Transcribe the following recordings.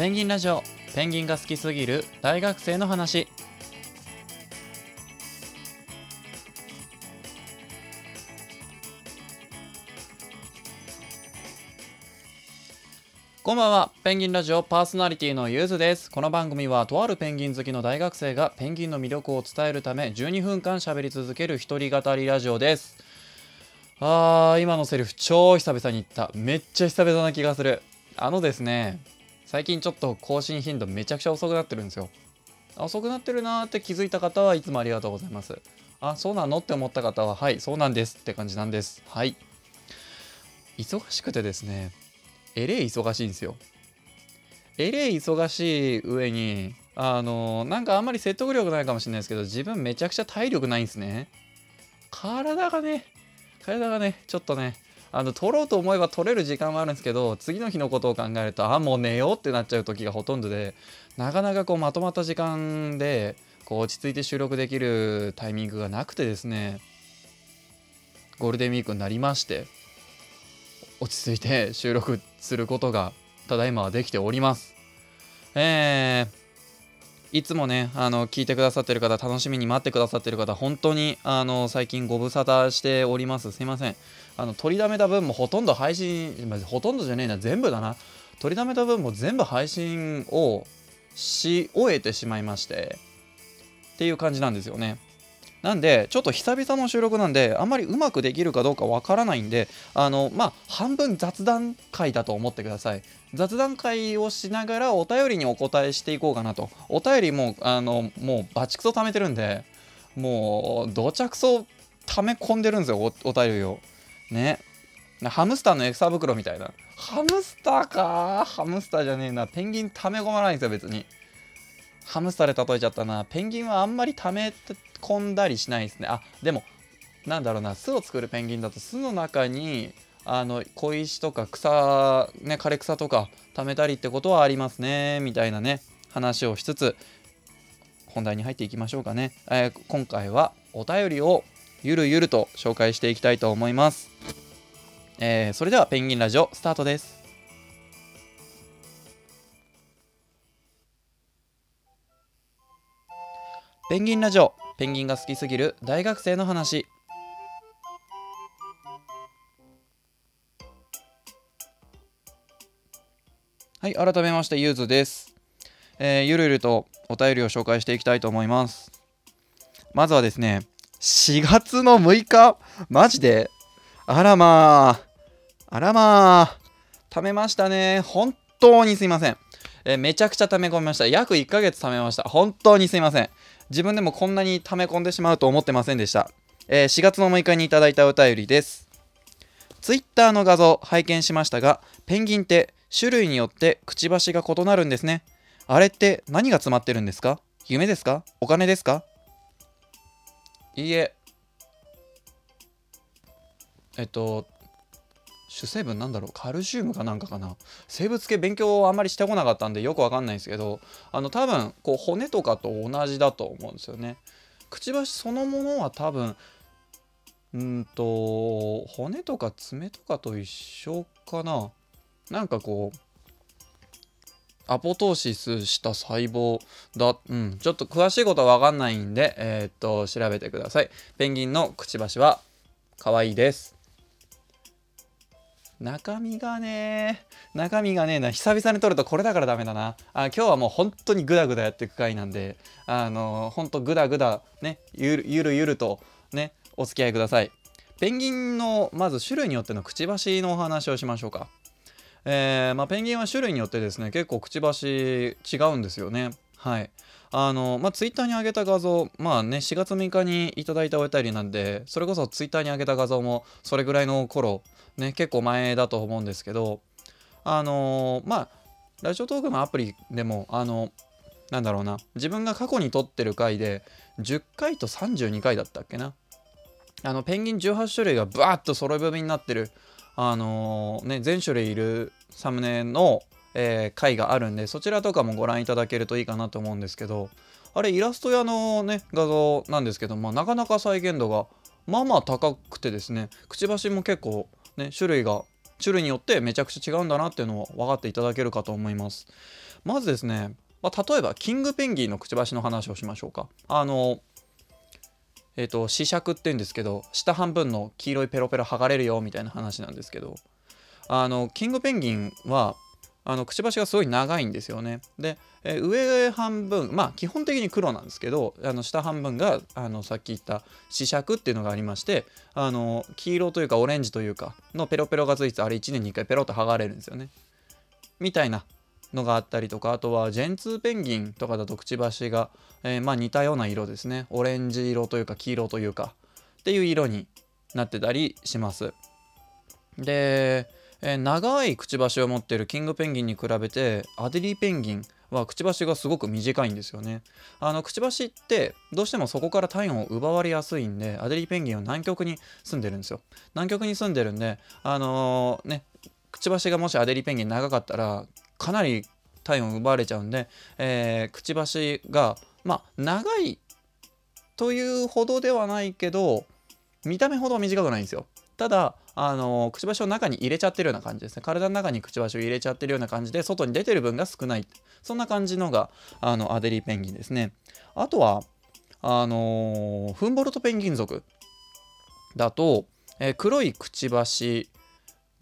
ペンギンラジオ。ペンギンが好きすぎる。大学生の話。こんばんは。ペンギンラジオパーソナリティのゆずです。この番組はとあるペンギン好きの大学生がペンギンの魅力を伝えるため12分間喋り続ける一人語りラジオです。あー今のセリフ超久々に言った。めっちゃ久々な気がする。あのですね最近ちょっと更新頻度めちゃくちゃ遅くなってるんですよ。遅くなってるなーって気づいた方はいつもありがとうございます。あそうなのって思った方ははいそうなんですって感じなんです。はい。忙しくてですねえれえ忙しいんですよ。えれえ忙しい上にあのなんかあんまり説得力ないかもしれないですけど自分めちゃくちゃ体力ないんですね。体がね体がねちょっとねあの取ろうと思えば取れる時間はあるんですけど次の日のことを考えるとあもう寝ようってなっちゃう時がほとんどでなかなかこうまとまった時間でこう落ち着いて収録できるタイミングがなくてですねゴールデンウィークになりまして落ち着いて収録することがただいまはできております。えーいつもねあの聞いてくださってる方楽しみに待ってくださってる方本当にあの最近ご無沙汰しております。すいません。あの取りだめた分もほとんど配信ほとんどじゃねえな全部だな。取りだめた分も全部配信をし終えてしまいましてっていう感じなんですよね。なんでちょっと久々の収録なんであんまりうまくできるかどうかわからないんであのまあ半分雑談会だと思ってください。雑談会をしながらお便りにお答えしていこうかなと。お便りもあのもうバチクソ貯めてるんでもうどちゃくそ溜め込んでるんですよおお便りを。ね。ハムスターの餌袋みたいな。ハムスターかハムスターじゃねえな。ペンギン溜め込まないんですよ別に。ハムスターで例えちゃったな。ペンギンはあんまり溜め込んだりしないですね。あでもなんだろうな。巣を作るペンギンだと巣の中にあの小石とか草ね枯れ草とか貯めたりってことはありますね。みたいなね話をしつつ本題に入っていきましょうかね、えー今回はお便りをゆるゆると紹介していきたいと思います、えーそれではペンギンラジオスタートです。ペンギンラジオ。ペンギンが好きすぎる大学生の話。はい改めましてゆずです、えーゆるゆるとお便りを紹介していきたいと思います。まずはですね4月の6日。マジで？あらまあ。あらまあ。貯めましたね。本当にすいません、えーめちゃくちゃ貯め込みました。約1ヶ月貯めました。本当にすいません。自分でもこんなに溜め込んでしまうと思ってませんでした、えー4月の6日にいただいたお便りです。ツイッターの画像拝見しましたがペンギンって種類によってくちばしが異なるんですね。あれって何が詰まってるんですか？夢ですか？お金ですか？いいえ。えっと主成分なんだろう？カルシウムかなんかかな？生物系勉強をあんまりしてこなかったんでよくわかんないんですけどあの多分こう骨とかと同じだと思うんですよね。くちばしそのものは多分うんと骨とか爪とかと一緒かな？なんかこうアポトーシスした細胞だうんちょっと詳しいことは分かんないんでえーっと調べてください。ペンギンのくちばしは可愛いです。中身がね中身がねな久々に撮るとこれだからダメだな。あ今日はもう本当にグダグダやっていく回なんであの本当グダグダねゆるゆるゆるとねお付き合いください。ペンギンのまず種類によってのくちばしのお話をしましょうか。えーまあ、ペンギンは種類によってですね結構くちばし違うんですよね。はい。あのまあツイッターに上げた画像まあね4月6日にいただいたお便りなんでそれこそツイッターに上げた画像もそれぐらいの頃ね結構前だと思うんですけどあのまあラジオトークのアプリでもあのなんだろうな自分が過去に撮ってる回で10回と32回だったっけな。あのペンギン18種類がバーッと揃い踏みになってるあのね全種類いるサムネの、えー回があるんでそちらとかもご覧いただけるといいかなと思うんですけどあれイラスト屋のね画像なんですけど、まあ、なかなか再現度がまあまあ高くてですねくちばしも結構ね種類が種類によってめちゃくちゃ違うんだなっていうのを分かっていただけるかと思います。まずですね、まあ、例えばキングペンギンのくちばしの話をしましょうか。あのえっ、ー、と試尺って言うんですけど下半分の黄色いペロペロ剥がれるよみたいな話なんですけどあのキングペンギンはあのくちばしがすごい長いんですよね。で、えー、上半分まあ基本的に黒なんですけどあの下半分があのさっき言った試尺っていうのがありましてあの黄色というかオレンジというかのペロペロがついてあれ1年に1回ペロッと剥がれるんですよね。みたいなのがあったりとかあとはジェンツーペンギンとかだとくちばしが、えー、まあ似たような色ですねオレンジ色というか黄色というかっていう色になってたりします。でえー、長いくちばしを持っているキングペンギンに比べてアデリーペンギンはくちばしがすごく短いんですよね。あのくちばしってどうしてもそこから体温を奪われやすいんでアデリーペンギンは南極に住んでるんですよ。南極に住んでるんであのー、ねくちばしがもしアデリーペンギン長かったらかなり体温奪われちゃうんで、えー、くちばしがまあ長いというほどではないけど見た目ほど短くないんですよ。ただあのくちばしを中に入れちゃってるような感じですね。体の中にくちばしを入れちゃってるような感じで外に出てる分が少ない。そんな感じのがあのアデリーペンギンですね。あとはあのフンボルトペンギン族だと、えー、黒いくちばし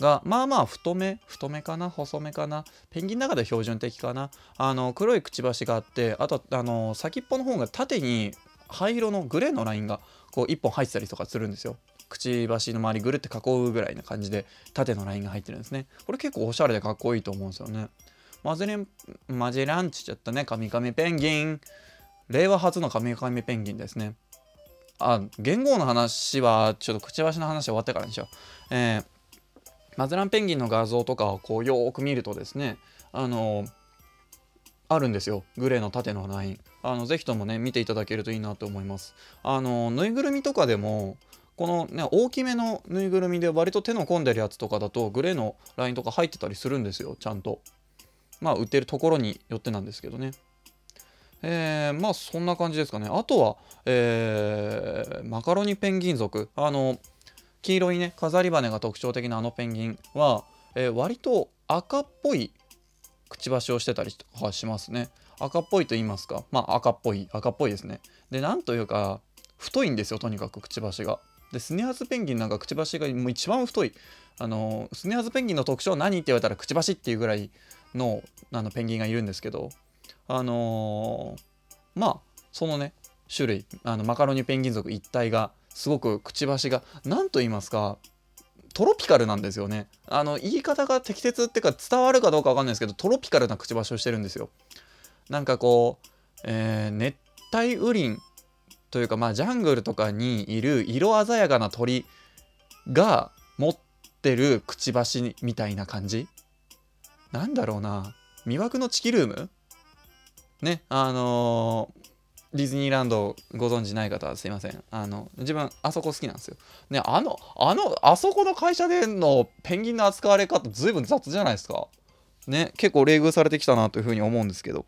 がまあまあ太め太めかな細めかなペンギンの中で標準的かなあの黒いくちばしがあってあとあの先っぽの方が縦に灰色のグレーのラインがこう1本入ってたりとかするんですよ。くちばしの周りぐるって囲うぐらいな感じで縦のラインが入ってるんですね。これ結構おしゃれでかっこいいと思うんですよね。マゼレンマジェランチちゃったね。カミカミペンギン。令和初のカミカミペンギンですね。あ言語の話はちょっとくちばしの話終わってからにしよう。えー、マゼランペンギンの画像とかをこうよーく見るとですねあのあるんですよ。グレーの縦のライン。あのぜひともね見ていただけるといいなと思います。あのぬいぐるみとかでもこのね大きめのぬいぐるみで割と手の込んでるやつとかだとグレーのラインとか入ってたりするんですよ。ちゃんと。まあ売ってるところによってなんですけどね。えー、まあそんな感じですかね。あとは、えー、マカロニペンギン族。あの黄色いね飾り羽が特徴的なあのペンギンは、えー、割と赤っぽいくちばしをしてたりとかしますね。赤っぽいと言いますか。まあ赤っぽい赤っぽいですね。でなんというか太いんですよとにかくくちばしが。でスネアズペンギンなんかくちばしがもう一番太い。あのスネアズペンギンの特徴何って言われたらくちばしっていうぐらいのあのペンギンがいるんですけど。あのー、まあそのね種類あのマカロニペンギン族一体がすごくくちばしが何と言いますかトロピカルなんですよね。あの言い方が適切っていうか伝わるかどうか分かんないですけどトロピカルなくちばしをしてるんですよ。なんかこう、えー、熱帯雨林というかまあジャングルとかにいる色鮮やかな鳥が持ってるくちばしみたいな感じ。なんだろうな。魅惑のチキルーム？ねあのー、ディズニーランドご存知ない方はすいません。あの自分あそこ好きなんですよ。ねあのあのあそこの会社でのペンギンの扱われ方ずいぶん雑じゃないですか。ね結構冷遇されてきたなというふうに思うんですけど。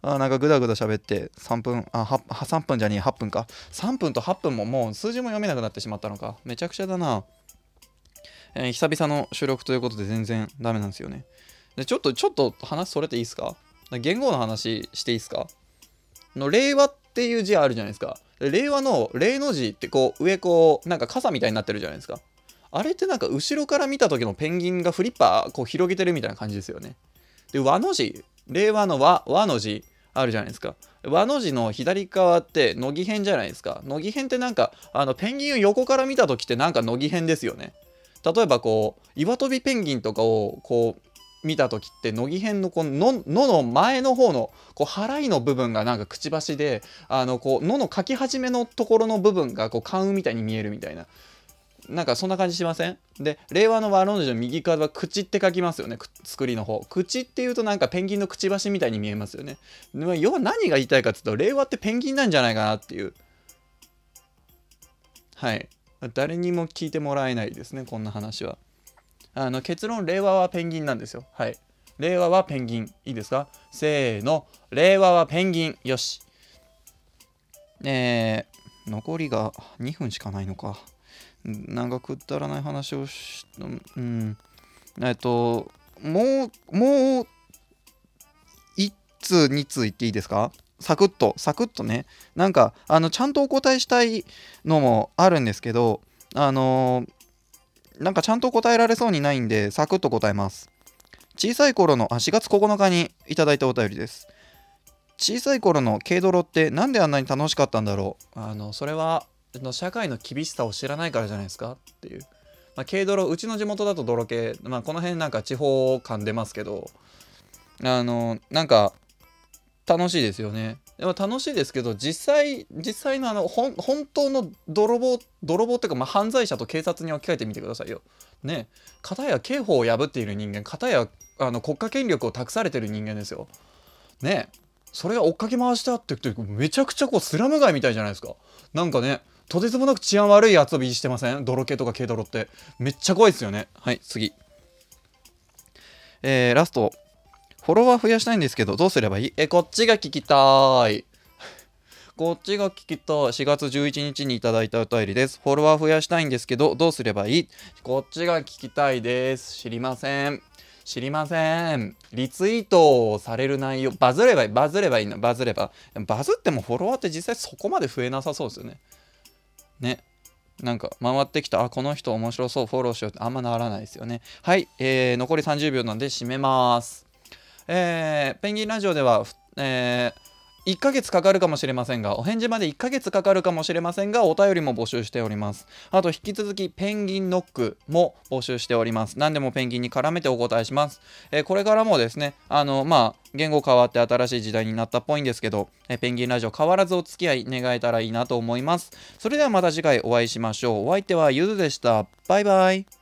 あなんかぐだぐだ喋って3分あ3分じゃねえ8分か。3分と8分ももう数字も読めなくなってしまったのか。めちゃくちゃだな、えー、久々の収録ということで全然ダメなんですよね。でちょっとちょっと話それていいですか？言語の話していいですか？の令和っていう字あるじゃないですか令和の令の字ってこう上こうなんか傘みたいになってるじゃないですかあれってなんか後ろから見た時のペンギンがフリッパーこう広げてるみたいな感じですよねで和の字令和の和和の字あるじゃないですか。和の字の左側って乃木編じゃないですか。乃木編ってなんかあのペンギンを横から見た時ってなんか乃木編ですよね。例えばこう岩飛びペンギンとかをこう見た時って乃木編のこの「の」の前の方のこう払いの部分がなんかくちばしであのこう「の」の書き始めのところの部分がこう関羽みたいに見えるみたいな。なんかそんな感じしません？で令和の和の字の右側は口って書きますよね作りの方。口っていうとなんかペンギンのくちばしみたいに見えますよね。要は何が言いたいかっていうと令和ってペンギンなんじゃないかなっていう。はい。誰にも聞いてもらえないですねこんな話は。あの結論令和はペンギンなんですよ。はい。令和はペンギン。いいですか？せーの。令和はペンギン。よし。えー、残りが2分しかないのか。なんかくだらない話をし、うん、えっと、もう、もう1、通2通言っていいですか？サクッと。サクッとね。なんかあのちゃんとお答えしたいのもあるんですけどあのー、なんかちゃんと答えられそうにないんでサクッと答えます。小さい頃のあ4月9日にいただいたお便りです。小さい頃の軽泥ってなんであんなに楽しかったんだろう。あのそれはの社会の厳しさを知らないからじゃないですか？っていう、まあ、軽泥うちの地元だと泥系、まあ、この辺なんか地方感出ますけど。あのなんか楽しいですよね。でも楽しいですけど実際実際のあの本当の泥棒泥棒っていうかまあ犯罪者と警察に置き換えてみてくださいよ。ね片や刑法を破っている人間片やあの国家権力を託されてる人間ですよ。ねそれが追っかけ回してあってめちゃくちゃこうスラム街みたいじゃないですか。なんかねとてつもなく治安悪い遊びしてません？泥系とか軽泥ってめっちゃ怖いですよね。はい次。えー、ラストフォロワー増やしたいんですけど、どうすればいい？え、こっちが聞きたい。こっちが聞きたい。4月11日にいただいたお便りです。フォロワー増やしたいんですけど、どうすればいい？こっちが聞きたいです。知りません。知りません。リツイートされる内容、バズればいい。バズればいいの。バズれば。バズってもフォロワーって実際そこまで増えなさそうですよね。ね。なんか回ってきた、あ、この人面白そう、フォローしようってあんまならないですよね。はい、えー、残り30秒なんで締めます。えー、ペンギンラジオでは、えー、1ヶ月かかるかもしれませんが、お返事まで1ヶ月かかるかもしれませんが、お便りも募集しております。あと、引き続き、ペンギンノックも募集しております。何でもペンギンに絡めてお答えします。えー、これからもですね、あの、まあ、言語変わって新しい時代になったっぽいんですけど、えペンギンラジオ変わらずお付き合い願えたらいいなと思います。それではまた次回お会いしましょう。お相手はゆずでした。バイバイ。